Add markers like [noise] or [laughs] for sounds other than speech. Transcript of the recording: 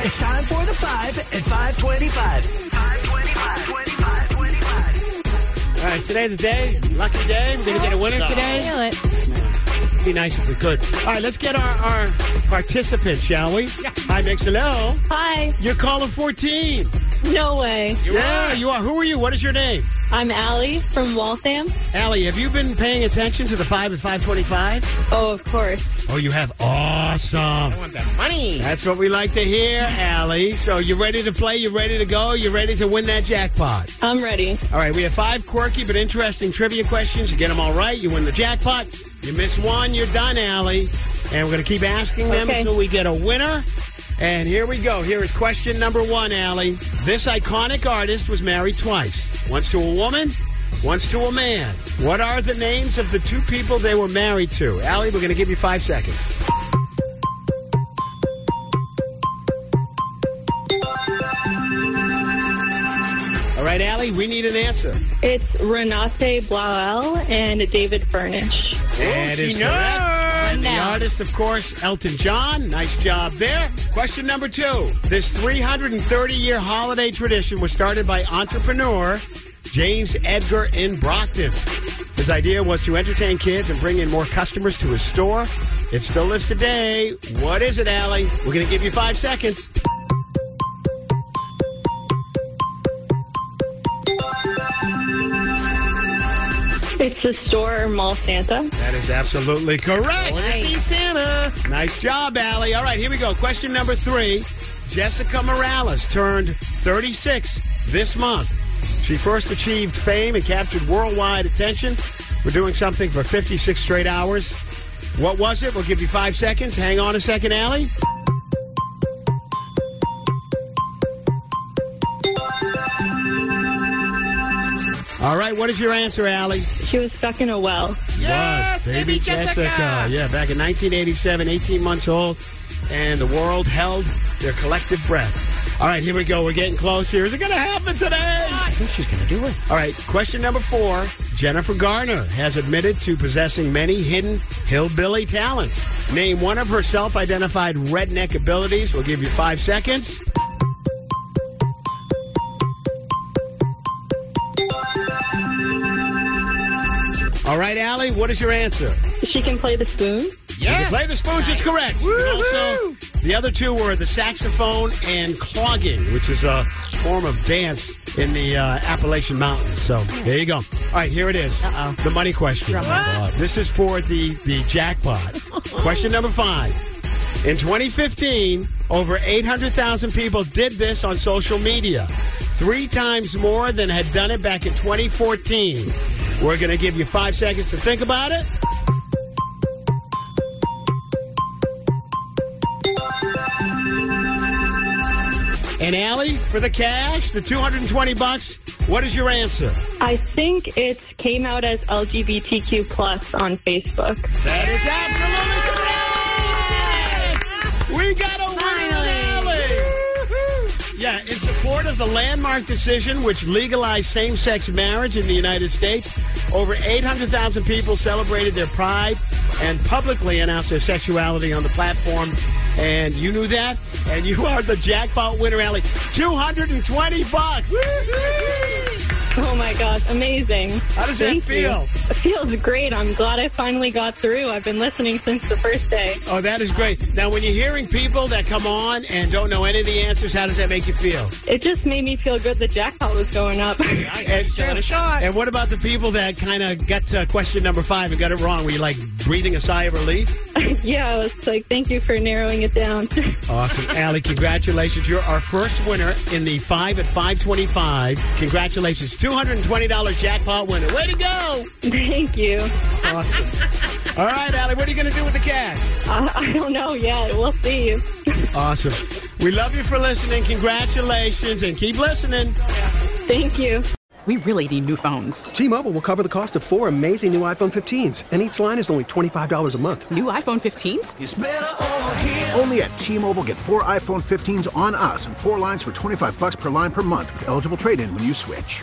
It's time for the five at 525. 525, 25, 25. All right, today the day, lucky day. We're gonna get a winner today. Feel it. It'd be nice if we could. All right, let's get our, our participants, shall we? Yeah. Hi, Mix. Hello. Hi. You're calling 14. No way. yeah, you are. Who are you? What is your name? I'm Allie from Waltham. Allie, have you been paying attention to the 5 at 525? Oh, of course. Oh, you have. Awesome. I want that money. That's what we like to hear, Allie. So you ready to play? You ready to go? You ready to win that jackpot? I'm ready. All right, we have five quirky but interesting trivia questions. You get them all right, you win the jackpot. You miss one, you're done, Allie. And we're going to keep asking them Okay. until we get a winner. And here we go. Here is question number one, Allie. This iconic artist was married twice. Once to a woman, once to a man. What are the names of the two people they were married to? Allie, we're going to give you five seconds. Right, Allie, we need an answer. It's Renate Blauel and David Furnish. And is correct. And the artist, of course, Elton John. Nice job there. Question number two. This 330 year holiday tradition was started by entrepreneur James Edgar in Brockton. His idea was to entertain kids and bring in more customers to his store. It still lives today. What is it, Allie? We're going to give you five seconds. It's the store Mall Santa. That is absolutely correct. Nice. Santa. Nice job, Allie. All right, here we go. Question number three. Jessica Morales turned 36 this month. She first achieved fame and captured worldwide attention for doing something for 56 straight hours. What was it? We'll give you five seconds. Hang on a second, Allie. All right, what is your answer, Allie? She was stuck in a well. was baby Jessica. Yeah, back in 1987, 18 months old, and the world held their collective breath. All right, here we go. We're getting close here. Is it going to happen today? I think she's going to do it. All right, question number four. Jennifer Garner has admitted to possessing many hidden hillbilly talents. Name one of her self identified redneck abilities. We'll give you five seconds. All right, Allie, what is your answer? She can play the spoon. Yeah. Play the spoons is correct. Also, the other two were the saxophone and clogging, which is a form of dance in the uh, Appalachian Mountains. So there you go. All right, here it is. Uh-oh. The money question. Drum. This is for the, the jackpot. [laughs] question number five. In 2015, over 800,000 people did this on social media. Three times more than had done it back in 2014. We're going to give you five seconds to think about it. And Allie, for the cash, the 220 bucks, what is your answer? I think it came out as LGBTQ plus on Facebook. That is absolutely correct! We got a winner, Allie! Yeah, in of the landmark decision which legalized same sex marriage in the United States, over 800,000 people celebrated their pride and publicly announced their sexuality on the platform. And you knew that? And you are the jackpot winner, Allie. 220 bucks! Oh my God, amazing. How does Thank that you. Feel? It feels great. I'm glad I finally got through. I've been listening since the first day. Oh, that is great. Now, when you're hearing people that come on and don't know any of the answers, how does that make you feel? It just made me feel good the jackpot was going up. And, a shot. And what about the people that kind of got to question number five and got it wrong? Were you like breathing a sigh of relief? [laughs] yeah, I was like, thank you for narrowing it down. [laughs] Awesome. Allie, congratulations. You're our first winner in the 5 at 525. Congratulations. $220 jackpot winner. Way to go. Thank you. Awesome. All right, Allie, what are you going to do with the cash? Uh, [laughs] I don't know yet. We'll see. Awesome. We love you for listening. Congratulations, and keep listening. Thank you. We really need new phones. T-Mobile will cover the cost of four amazing new iPhone 15s, and each line is only $25 a month. New iPhone 15s? Only at T-Mobile get four iPhone 15s on us and four lines for 25 bucks per line per month with eligible trade-in when you switch.